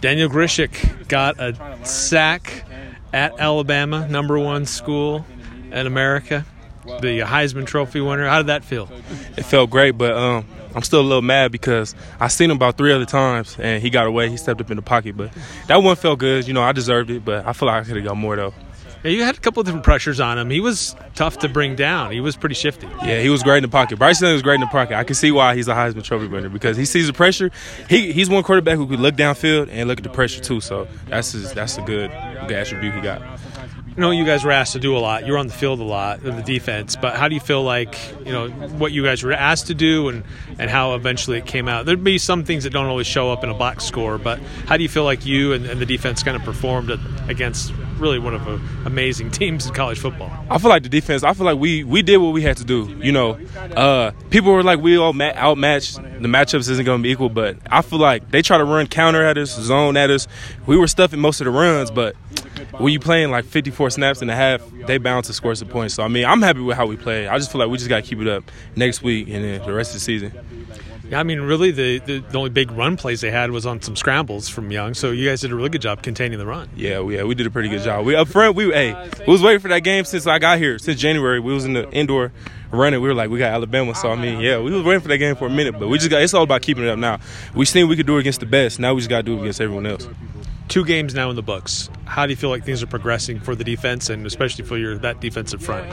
Daniel Grzesiak got a sack at Alabama, number one school in America, the Heisman Trophy winner. How did that feel? It felt great, but um, I'm still a little mad because I seen him about three other times and he got away. He stepped up in the pocket, but that one felt good. You know, I deserved it, but I feel like I could have got more though. Yeah, you had a couple of different pressures on him. He was tough to bring down. He was pretty shifty. Yeah, he was great in the pocket. Bryce Young was great in the pocket. I can see why he's a Heisman Trophy winner because he sees the pressure. He he's one quarterback who could look downfield and look at the pressure too. So that's his, that's a good, good attribute he got. I know you guys were asked to do a lot. You were on the field a lot in the defense, but how do you feel like you know what you guys were asked to do and and how eventually it came out? There'd be some things that don't always show up in a box score, but how do you feel like you and, and the defense kind of performed against really one of the amazing teams in college football? I feel like the defense. I feel like we we did what we had to do. You know, uh, people were like we all ma- outmatched. The matchups isn't going to be equal, but I feel like they try to run counter at us, zone at us. We were stuffing most of the runs, but when you playing like 54 snaps and a half, they bound to score some points. So I mean, I'm happy with how we play. I just feel like we just got to keep it up next week and then the rest of the season. Yeah, I mean, really, the, the, the only big run plays they had was on some scrambles from Young. So you guys did a really good job containing the run. Yeah, we, yeah, we did a pretty good job. We up front, we hey, we was waiting for that game since I got here. Since January, we was in the indoor running. We were like, we got Alabama. So I mean, yeah, we was waiting for that game for a minute, but we just got. It's all about keeping it up now. We seen we could do it against the best. Now we just got to do it against everyone else two games now in the books. How do you feel like things are progressing for the defense and especially for your that defensive front?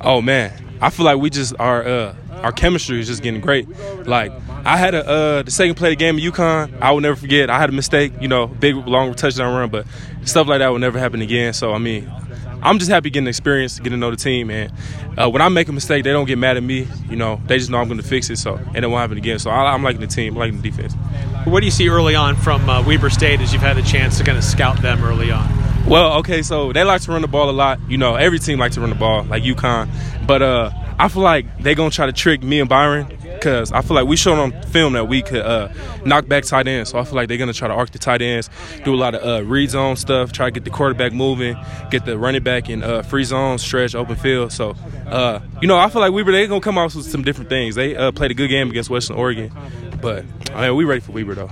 Oh man, I feel like we just our uh, our chemistry is just getting great. Like I had a uh, the second play of the game of UConn. I will never forget. I had a mistake, you know, big long touchdown run, but stuff like that will never happen again. So I mean, I'm just happy getting experience, getting to know the team, and uh, when I make a mistake, they don't get mad at me. You know, they just know I'm going to fix it, so and it won't happen again. So I, am liking the team, I'm liking the defense. What do you see early on from uh, Weber State as you've had a chance to kind of scout them early on? Well, okay, so they like to run the ball a lot. You know, every team likes to run the ball, like UConn. But uh, I feel like they're gonna try to trick me and Byron because I feel like we showed on film that we could uh, knock back tight ends. So I feel like they're gonna try to arc the tight ends, do a lot of uh, read zone stuff, try to get the quarterback moving, get the running back in uh, free zone, stretch, open field. So uh, you know, I feel like Weber they're gonna come out with some different things. They uh, played a good game against Western Oregon, but I mean, we ready for Weber though.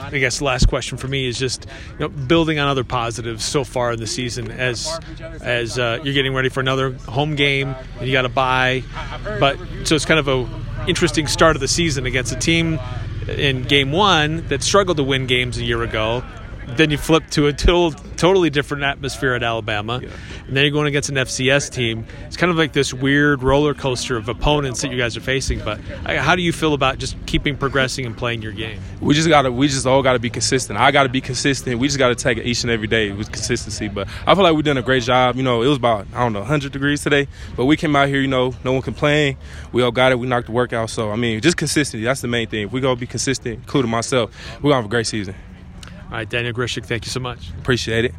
I guess the last question for me is just you know, building on other positives so far in the season as as uh, you're getting ready for another home game and you got to bye, but so it's kind of a interesting start of the season against a team in game one that struggled to win games a year ago then you flip to a total, totally different atmosphere at Alabama, yeah. and then you're going against an FCS team. It's kind of like this weird roller coaster of opponents that you guys are facing. But uh, how do you feel about just keeping progressing and playing your game? We just gotta, we just all gotta be consistent. I gotta be consistent. We just gotta take it each and every day with consistency. But I feel like we've done a great job. You know, it was about I don't know 100 degrees today, but we came out here. You know, no one complained. We all got it. We knocked the workout. So I mean, just consistency. That's the main thing. If we gonna be consistent, including myself, we're gonna have a great season. All right, Daniel Grzesiak, thank you so much. Appreciate it.